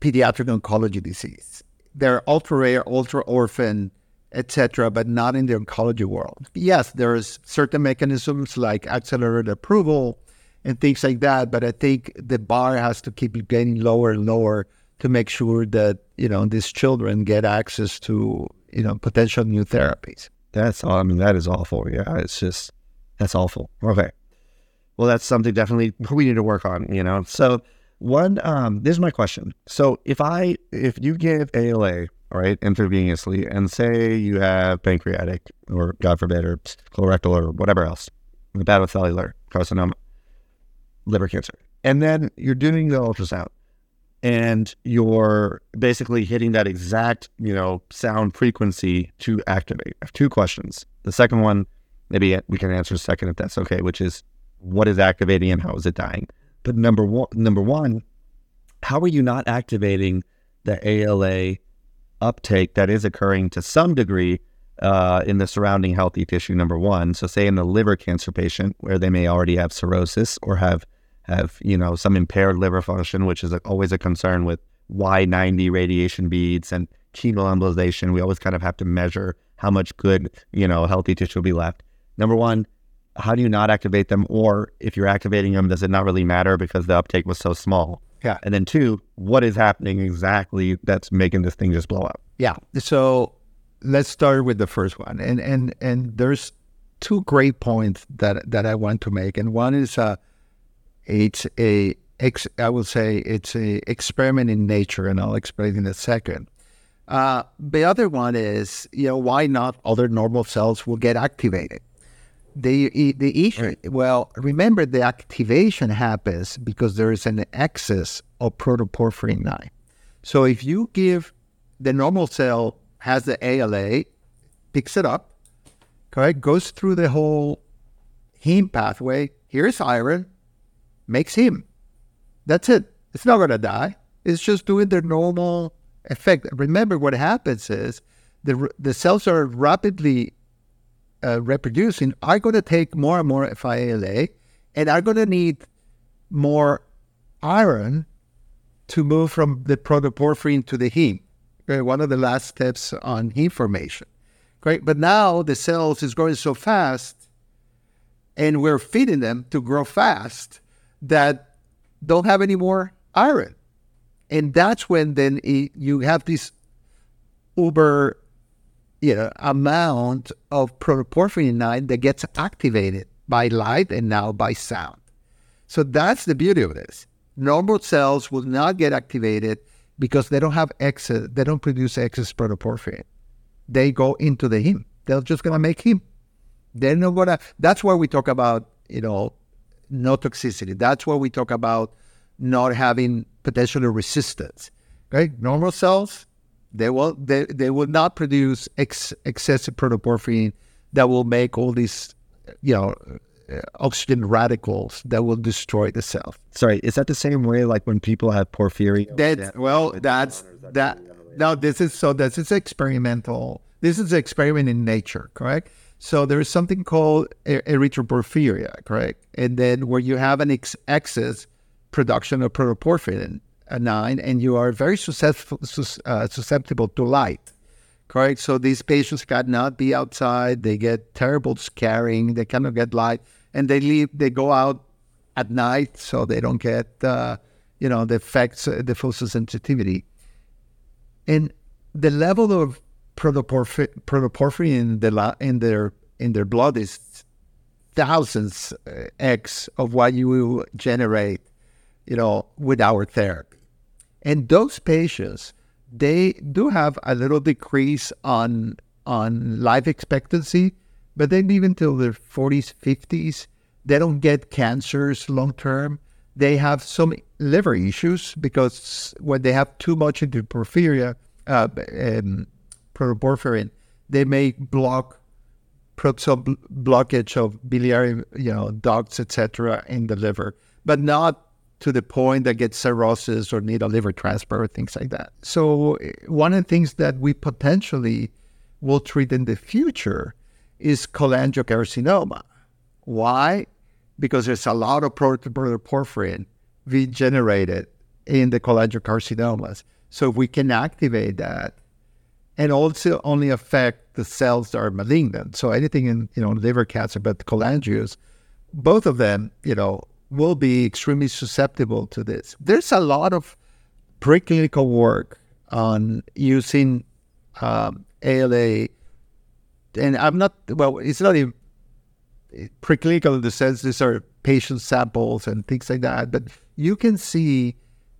[SPEAKER 2] pediatric oncology disease. They're ultra rare, ultra orphan, etc., but not in the oncology world. Yes, there's certain mechanisms like accelerated approval and things like that, but I think the bar has to keep getting lower and lower to make sure that you know these children get access to you know potential new therapies.
[SPEAKER 1] That's all I mean that is awful. Yeah, it's just that's awful. Okay, well that's something definitely we need to work on. You know, so one um this is my question. So if I if you give ALA right intravenously and say you have pancreatic or God forbid or colorectal or whatever else, hepatocellular carcinoma, liver cancer, and then you're doing the ultrasound and you're basically hitting that exact, you know, sound frequency to activate. I have two questions. The second one, maybe we can answer second if that's okay, which is what is activating and how is it dying? But number one, number one, how are you not activating the ALA uptake that is occurring to some degree uh, in the surrounding healthy tissue? Number one, so say in the liver cancer patient where they may already have cirrhosis or have have you know some impaired liver function, which is always a concern with Y90 radiation beads, and chemoembolization. We always kind of have to measure how much good, you know, healthy tissue will be left. Number one, how do you not activate them? Or if you're activating them, does it not really matter because the uptake was so small?
[SPEAKER 2] Yeah.
[SPEAKER 1] And then two, what is happening exactly that's making this thing just blow up?
[SPEAKER 2] Yeah. So let's start with the first one. And and and there's two great points that that I want to make. And one is uh it's a ex, I will say it's a experiment in nature, and I'll explain in a second. Uh, the other one is, you know, why not other normal cells will get activated? The the issue, right. well, remember the activation happens because there is an excess of protoporphyrin nine. So if you give the normal cell has the ALA, picks it up, correct, goes through the whole heme pathway. Here's iron, makes him. That's it. It's not going to die. It's just doing the normal effect. Remember, what happens is the the cells are rapidly uh, reproducing are going to take more and more 5-ALA and are going to need more iron to move from the protoporphyrin to the heme. Okay, one of the last steps on heme formation. Great, but now the cells is growing so fast, and we're feeding them to grow fast that don't have any more iron. And that's when then it, you have this uber you know, amount of protoporphyrin 9 that gets activated by light and now by sound. So that's the beauty of this. Normal cells will not get activated because they don't have excess, they don't produce excess protoporphyrin. They go into the heme. They're just gonna make heme. They're not gonna that's why we talk about, you know, no toxicity. That's why we talk about not having potentially resistance. Okay, Normal cells, they will they, they will not produce ex, excessive protoporphyrin that will make all these you know uh, oxygen radicals that will destroy the cell.
[SPEAKER 1] Sorry, is that the same way like when people have porphyria?
[SPEAKER 2] That well, that's that. No, this is so. This is experimental. This is an experiment in nature, correct? So there is something called erythroporphyria, correct? And then where you have an ex- excess production of protoporphyrin, nine, and you are very susceptible, uh, susceptible to light. Correct. So these patients cannot be outside. They get terrible scarring. They cannot get light, and they leave. They go out at night, so they don't get uh, you know the effects, uh, the photosensitivity, and the level of protoporphyrin, protoporphyrin in, the, in their in their blood is thousands uh, x of what you will generate, you know, with our therapy. And those patients, they do have a little decrease on on life expectancy, but they live until their 40s, 50s. They don't get cancers long term. They have some liver issues because when they have too much into uh, um, protoporphyrin, they may block some blockage of biliary, you know, ducts, etc., in the liver, but not to the point that gets cirrhosis or need a liver transplant or things like that. So one of the things that we potentially will treat in the future is cholangiocarcinoma. Why? Because there's a lot of protoporphyrin being generated in the cholangiocarcinomas. So if we can activate that and also only affect the cells that are malignant. So anything in, you know, liver cancer, but cholangios, both of them, you know, will be extremely susceptible to this. There's a lot of preclinical work on using um, ALA, and I'm not, well, it's not even preclinical in the sense these are patient samples and things like that, but you can see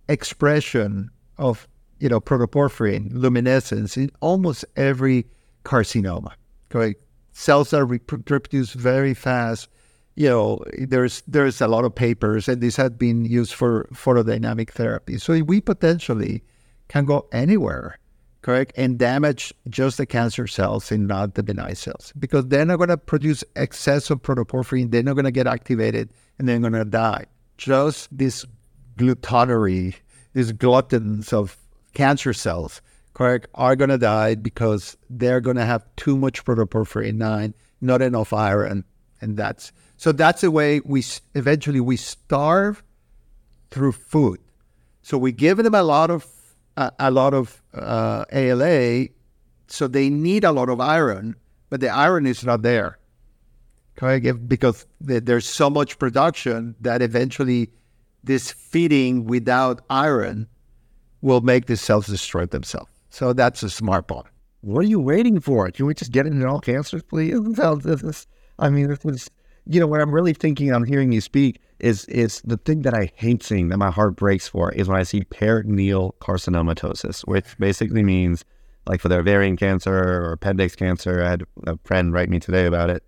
[SPEAKER 2] expression of, you know, protoporphyrin luminescence in almost every carcinoma. Correct? Cells are reproduced very fast you know, there's there's a lot of papers, and this has been used for photodynamic therapy. So we potentially can go anywhere, correct, and damage just the cancer cells and not the benign cells, because they're not going to produce excess of protoporphyrin. They're not going to get activated, and they're going to die. Just this glutonary, these gluttons of cancer cells, correct, are going to die because they're going to have too much protoporphyrin nine, not enough iron, and that's so that's the way we eventually we starve through food. So we give them a lot of a, lot of uh, ALA, so they need a lot of iron, but the iron is not there. Correct? Because there's so much production that eventually this feeding without iron will make the cells destroy themselves. So that's a smart part.
[SPEAKER 1] What are you waiting for? Can we just get it in all cancers, please? [LAUGHS] I mean, this was, you know, what I'm really thinking, I'm hearing you speak is is the thing that I hate seeing, that my heart breaks for, is when I see peritoneal carcinomatosis, which basically means like for the ovarian cancer or appendix cancer. I had a friend write me today about it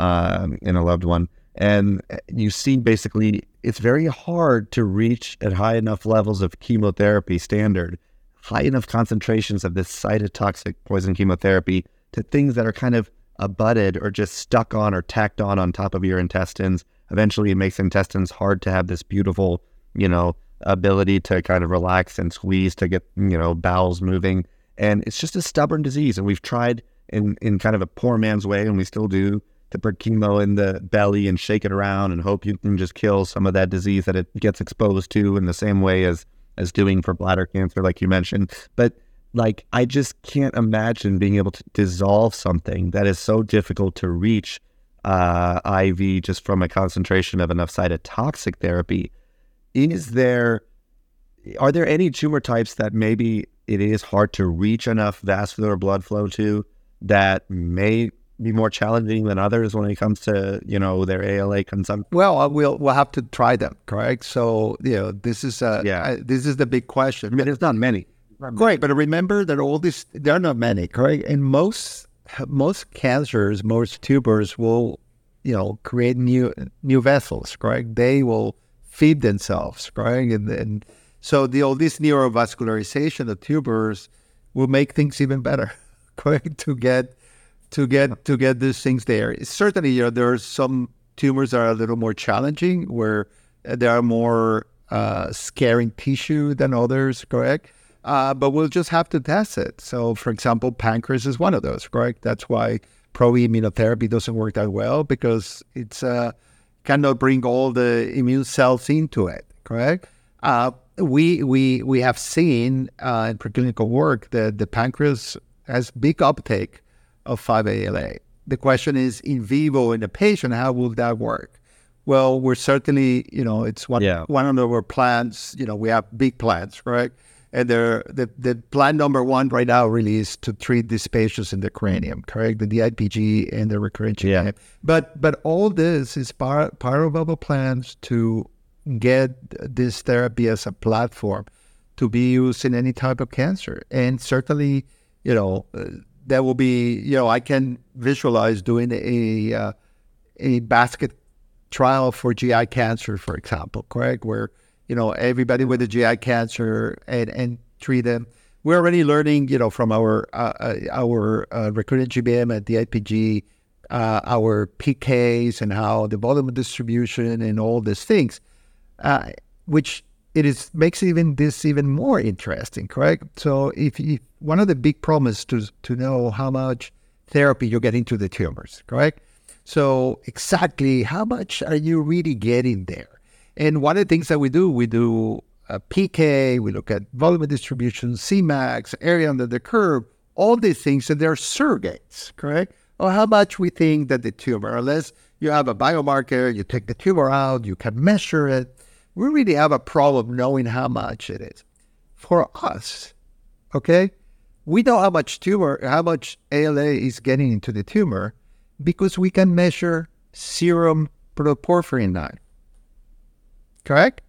[SPEAKER 1] um, in a loved one. And you see basically it's very hard to reach at high enough levels of chemotherapy standard, high enough concentrations of this cytotoxic poison chemotherapy to things that are kind of abutted or just stuck on or tacked on on top of your intestines eventually it makes intestines hard to have this beautiful, you know, ability to kind of relax and squeeze to get, you know, bowels moving. And it's just a stubborn disease. And we've tried in, in kind of a poor man's way, and we still do, to put chemo in the belly and shake it around and hope you can just kill some of that disease that it gets exposed to in the same way as as doing for bladder cancer, like you mentioned. But like I just can't imagine being able to dissolve something that is so difficult to reach uh, IV just from a concentration of enough cytotoxic therapy. Is there, are there any tumor types that maybe it is hard to reach enough vascular blood flow to that may be more challenging than others when it comes to you know their ALA consumption?
[SPEAKER 2] Well, uh, we'll we'll have to try them, correct? So you know this is a yeah. Uh, this is the big question.
[SPEAKER 1] I mean, it's not many.
[SPEAKER 2] Great, but remember that all these there are not many, correct? And most most cancers, most tumors will, you know, create new new vessels, correct? They will feed themselves, correct? And, and so the all this neovascularization of tumors will make things even better, [LAUGHS] correct? To get to get to get these things there. Certainly, you know, there are some tumors that are a little more challenging where there are more uh, scarring tissue than others, correct? uh, but we'll just have to test it. So, for example, pancreas is one of those, correct? That's why pro-immunotherapy doesn't work that well because it's uh, cannot bring all the immune cells into it, correct? Uh, we we we have seen uh, in preclinical work that the pancreas has big uptake of 5-ALA. The question is, in vivo in the patient, how will that work? Well, we're certainly, you know, it's one yeah. one of our plans. You know, we have big plans, right? And the, the plan number one right now really is to treat these patients in the cranium, correct? The DIPG and the recurrent GBM. Yeah. But but all this is part part of our plans to get this therapy as a platform to be used in any type of cancer. And certainly, you know, uh, there will be, you know, I can visualize doing a uh, a basket trial for GI cancer, for example, correct? Where you know, everybody with a GI cancer and, and treat them. We're already learning, you know, from our uh, uh our uh, recurrent GBM at the IPG, uh, our PKs and how the volume distribution and all these things, uh, which it is makes even this even more interesting, correct? So if, one of the big problems to to know how much therapy you're getting to the tumors, correct? So exactly how much are you really getting there? And one of the things that we do, we do a PK, we look at volume distribution, Cmax, area under the curve, all these things, and they're surrogates, correct? Or how much we think that the tumor, unless you have a biomarker, you take the tumor out, you can measure it. We really have a problem knowing how much it is. For us, okay, we know how much tumor, how much ALA is getting into the tumor because we can measure serum protoporphyrin 9 correct?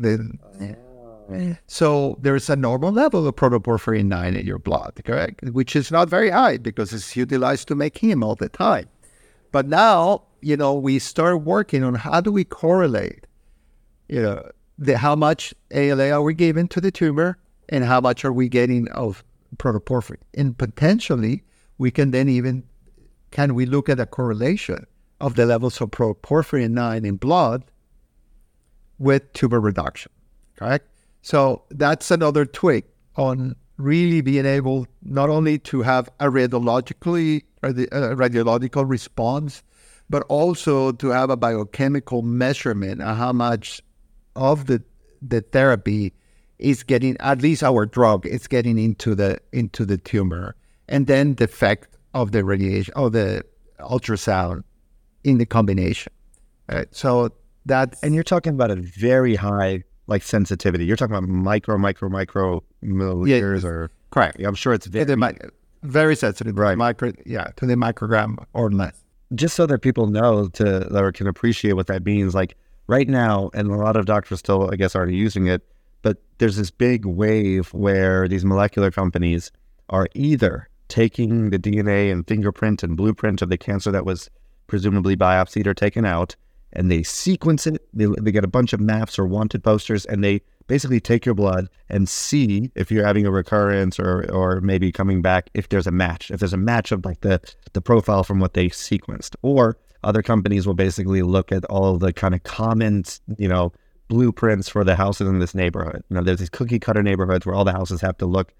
[SPEAKER 2] The, oh. Eh, so there's a normal level of protoporphyrin 9 in your blood, correct? Which is not very high because it's utilized to make heme all the time. But now, you know, we start working on how do we correlate, you know, the, how much ALA are we giving to the tumor and how much are we getting of protoporphyrin. And potentially, we can then even, can we look at a correlation of the levels of protoporphyrin 9 in blood with tumor reduction. Correct? So that's another tweak on really being able not only to have a radiologically a radiological response, but also to have a biochemical measurement of how much of the the therapy is getting at least our drug is getting into the into the tumor, and then the effect of the radiation of the ultrasound in the combination. Right? So that
[SPEAKER 1] and you're talking about a very high like sensitivity. You're talking about micro, micro, micro milliliters,
[SPEAKER 2] Yeah,
[SPEAKER 1] or
[SPEAKER 2] correct.
[SPEAKER 1] I'm sure it's very
[SPEAKER 2] mi- very sensitive,
[SPEAKER 1] Right.
[SPEAKER 2] Micro, yeah, to the microgram or less.
[SPEAKER 1] just so that people know to or can appreciate what that means. Like right now, and a lot of doctors still, I guess, aren't using it, but there's this big wave where these molecular companies are either taking the DNA and fingerprint and blueprint of the cancer that was presumably biopsied or taken out, and they sequence it. They, they get a bunch of maps or wanted posters, and they basically take your blood and see if you're having a recurrence or or maybe coming back if there's a match. If there's a match of like the the profile from what they sequenced, or other companies will basically look at all of the kind of common, you know, blueprints for the houses in this neighborhood. You know, there's these cookie cutter neighborhoods where all the houses have to look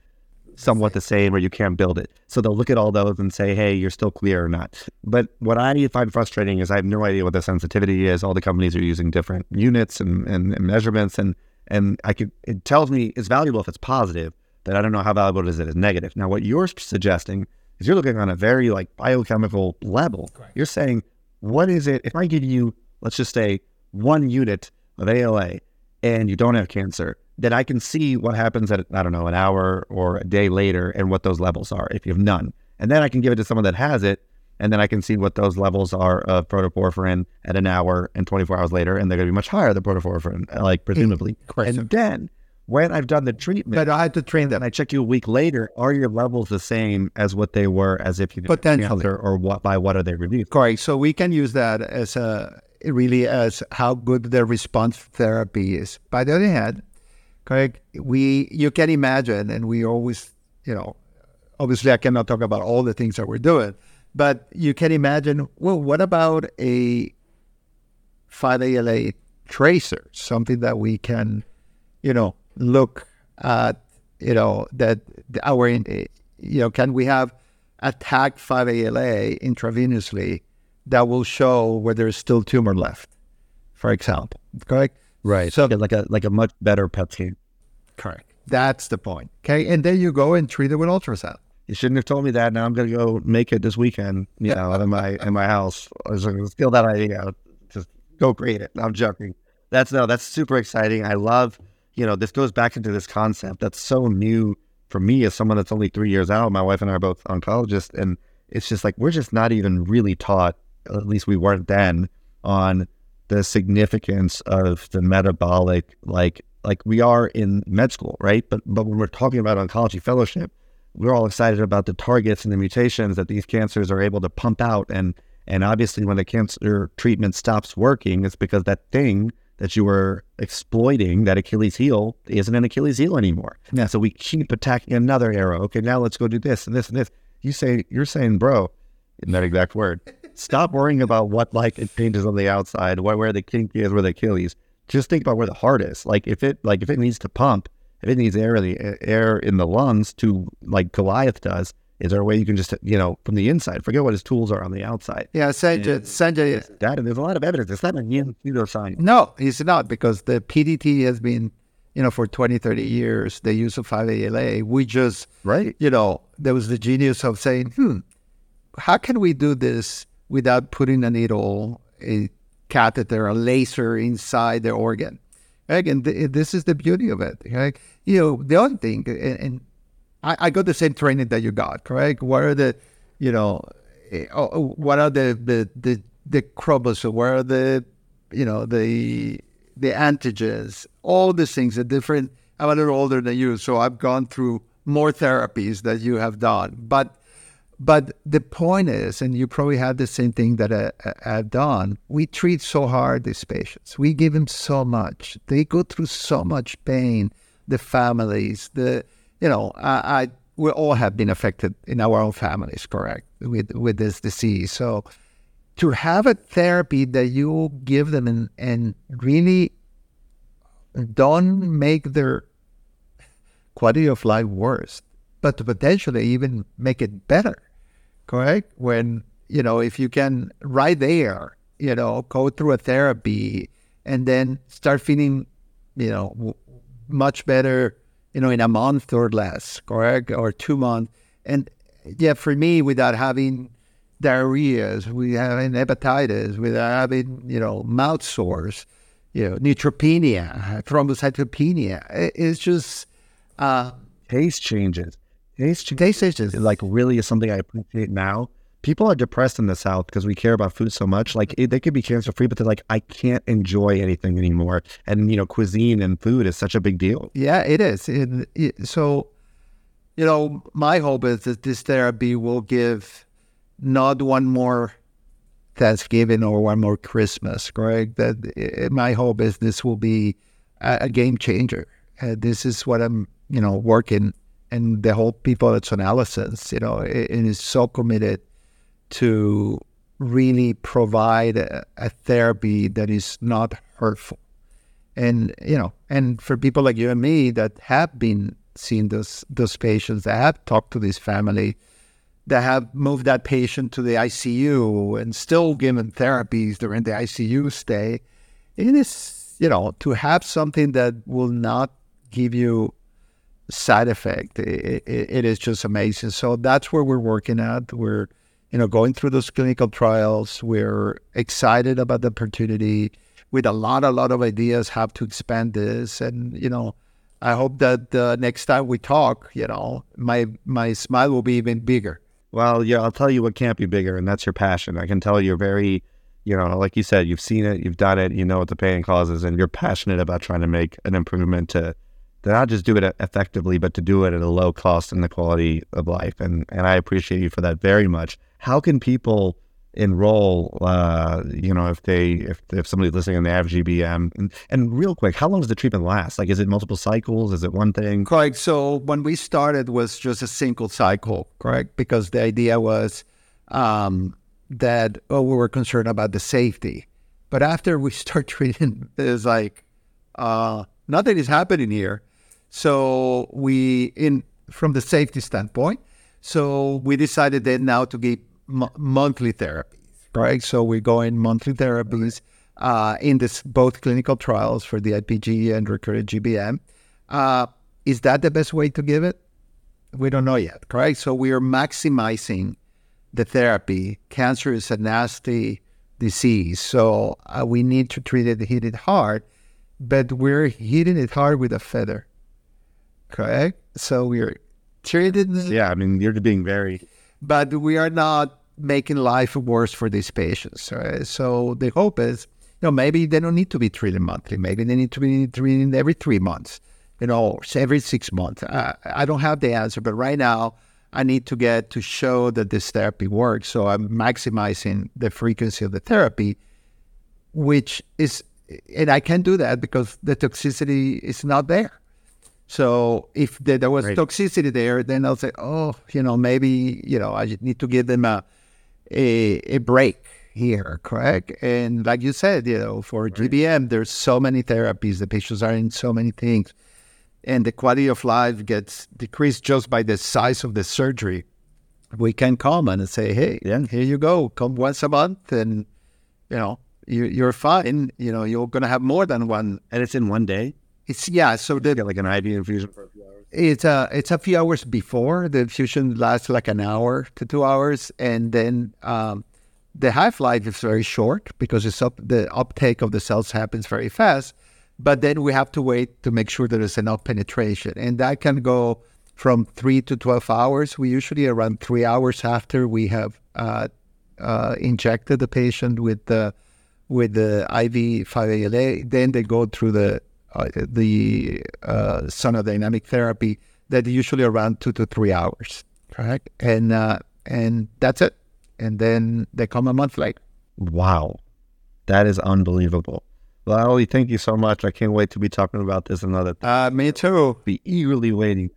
[SPEAKER 1] somewhat the same or you can't build it. So they'll look at all those and say, hey, you're still clear or not. But what I find frustrating is I have no idea what the sensitivity is. All the companies are using different units and, and, and measurements and and I could it tells me it's valuable if it's positive, but I don't know how valuable it is if it's negative. Now what you're suggesting is you're looking on a very like biochemical level. You're saying, what is it if I give you, let's just say, one unit of ALA and you don't have cancer, then I can see what happens at, I don't know, an hour or a day later and what those levels are if you have none. And then I can give it to someone that has it, and then I can see what those levels are of protoporphyrin at an hour and 24 hours later, and they're going to be much higher than protoporphyrin, like presumably.
[SPEAKER 2] Correct.
[SPEAKER 1] And then when I've done the treatment,
[SPEAKER 2] But I had to train them.
[SPEAKER 1] and I check you a week later, are your levels the same as what they were as if you
[SPEAKER 2] Potentially.
[SPEAKER 1] cancer, or what by what are they reduced?
[SPEAKER 2] Correct. So we can use that as a really as how good the response therapy is. By the other hand, correct, we you can imagine, and we always, you know, obviously I cannot talk about all the things that we're doing, but you can imagine. Well, what about a 5-ALA tracer, something that we can, you know, look at, you know, that our, you know, can we have attack 5-ALA intravenously that will show where there's still tumor left, for example, correct?
[SPEAKER 1] Right.
[SPEAKER 2] So
[SPEAKER 1] like a like a much better PET scan.
[SPEAKER 2] correct. That's the point. Okay, and then you go and treat it with ultrasound.
[SPEAKER 1] You shouldn't have told me that. Now I'm gonna go make it this weekend. You [LAUGHS] know, in my in my house. I was like, steal that idea. Just go create it. I'm joking. That's no. That's super exciting. I love. You know, this goes back into this concept that's so new for me as someone that's only three years out. My wife and I are both oncologists, and it's just like we're just not even really taught. At least we weren't then on the significance of the metabolic like like we are in med school, right? But but when we're talking about oncology fellowship, we're all excited about the targets and the mutations that these cancers are able to pump out and and obviously when the cancer treatment stops working it's because that thing that you were exploiting that achilles heel isn't an achilles heel anymore.
[SPEAKER 2] Yeah.
[SPEAKER 1] so we keep attacking another arrow. Okay now let's go do this and this and this. You say you're saying bro in that exact word stop worrying about what like it changes on the outside where, where the kink is where the achilles. Just think about where the heart is. Like if it like if it needs to pump if it needs air in the air in the lungs to like Goliath does, is there a way you can just you know from the inside forget what his tools are on the outside?
[SPEAKER 2] Yeah, Sanjay, Sanjay
[SPEAKER 1] That and there's a lot of evidence. It's not a new pseudoscience.
[SPEAKER 2] No, it's not because the PDT has been, you know, for 20, 30 years, the use of 5-ALA. We just,
[SPEAKER 1] Right.
[SPEAKER 2] you know, there was the genius of saying, hmm, how can we do this without putting a needle, a catheter, a laser inside the organ? And th- this is the beauty of it. Right? You know, the other thing, and, and I, I got the same training that you got, correct? What are the, you know, eh, oh, oh, what are the the the, the chromosomes? What are the, you know, the the antigens? All these things are different. I'm a little older than you, so I've gone through more therapies that you have done. But but the point is, and you probably had the same thing that I, I've done. We treat so hard these patients. We give them so much. They go through so much pain. The families, the you know, I, I we all have been affected in our own families, correct, with with this disease. So to have a therapy that you give them and, and really don't make their quality of life worse, but to potentially even make it better, correct? When, you know, if you can right there, you know, go through a therapy and then start feeling, you know, much better, you know, in a month or less, correct, or two months. And yeah, for me, without having diarrhea, we having hepatitis, without having you know mouth sores, you know neutropenia, thrombocytopenia, it, it's just uh,
[SPEAKER 1] taste changes. Taste changes.
[SPEAKER 2] taste changes.
[SPEAKER 1] like really is something I appreciate now. People are depressed in the South because we care about food so much. Like it, they could be cancer free, but they're like, I can't enjoy anything anymore. And you know, cuisine and food is such a big deal.
[SPEAKER 2] Yeah, it is. It, it, so, you know, my hope is that this therapy will give not one more Thanksgiving or one more Christmas, Greg. That eh, my hope is this will be a, a game changer. Uh, this is what I'm, you know, working, and the whole people at SonALAsense, you know, it, it is so committed to really provide a, a therapy that is not hurtful. And you know and for people like you and me that have been seeing those those patients that have talked to this family that have moved that patient to the ICU and still given therapies during the ICU stay it is you know to have something that will not give you side effect it, it, it is just amazing. So that's where we're working at. We're you know going through those clinical trials we're excited about the opportunity with a lot, a lot of ideas how to expand this. And, you know, I hope that the next time we talk, you know, my my smile will be even bigger.
[SPEAKER 1] Well, yeah, I'll tell you what can't be bigger, and that's your passion. I can tell you're very, you know, like you said, you've seen it, you've done it, you know what the pain causes, and you're passionate about trying to make an improvement to, to not just do it effectively, but to do it at a low cost and the quality of life. And and I appreciate you for that very much. How can people enroll uh you know if they if if somebody's listening and they have gbm and, and real quick how long does the treatment last? Like is it multiple cycles? Is it one thing?
[SPEAKER 2] Correct so when we started was just a single cycle correct because the idea was um that oh we were concerned about the safety. But after we [LAUGHS] start treating it's like uh nothing is happening here. So we in from the safety standpoint so we decided then now to give monthly therapies, right? So we're going monthly therapies uh, in this both clinical trials for DIPG and recurrent GBM. Uh, is that the best way to give it? We don't know yet, correct? So we are maximizing the therapy. Cancer is a nasty disease, so uh, we need to treat it, hit it hard, but we're hitting it hard with a feather, correct? So we're treating.
[SPEAKER 1] Yeah, I mean, you're being very
[SPEAKER 2] but we are not making life worse for these patients. Right? So the hope is, you know, maybe they don't need to be treated monthly. Maybe they need to be treated every three months, you know, every six months. I, I don't have the answer, but right now I need to get to show that this therapy works. So I'm maximizing the frequency of the therapy, which is, and I can do that because the toxicity is not there. So if there, there was toxicity there, then I'll say, oh, you know, maybe you know I need to give them a a, a break here, correct? And like you said, you know, for right. GBM, there's so many therapies. The patients are in so many things, and the quality of life gets decreased just by the size of the surgery. We can come and say, hey, yeah. here you go, come once a month, and you know, you, you're fine. You know, you're gonna have more than one,
[SPEAKER 1] and it's in one day.
[SPEAKER 2] It's yeah. So
[SPEAKER 1] the, get like an IV infusion for a few hours.
[SPEAKER 2] It's a it's a few hours before the infusion lasts like an hour to two hours, and then um, the half life is very short because it's up, the uptake of the cells happens very fast. But then we have to wait to make sure there is enough penetration, and that can go from three to twelve hours. We usually around three hours after we have uh, uh, injected the patient with the with the IV 5-ALA. Then they go through the uh, the uh, sonodynamic therapy that usually around two to three hours, correct? And uh, and that's it. And then they come a month later.
[SPEAKER 1] Wow, that is unbelievable. Well, Ely, thank you so much. I can't wait to be talking about this another
[SPEAKER 2] time. Uh, me too.
[SPEAKER 1] Be eagerly waiting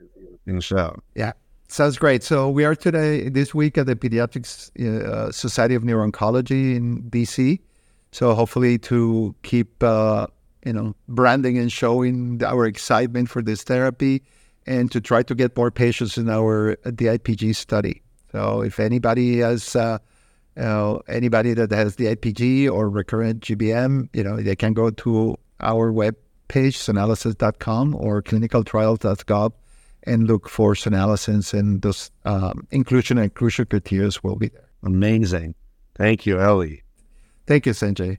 [SPEAKER 1] in the show.
[SPEAKER 2] Yeah. Sounds great. So we are today, this week at the Pediatrics uh, Society of Neuro-Oncology in DC. So hopefully to keep uh, you know, branding and showing our excitement for this therapy and to try to get more patients in our DIPG study. So if anybody has uh, uh, anybody that has DIPG or recurrent GBM, you know, they can go to our web page, or clinicaltrials.gov, and look for SonALAsense, and those um, inclusion and inclusion criteria will be there.
[SPEAKER 1] Amazing. Thank you, Ely.
[SPEAKER 2] Thank you, Sanjay.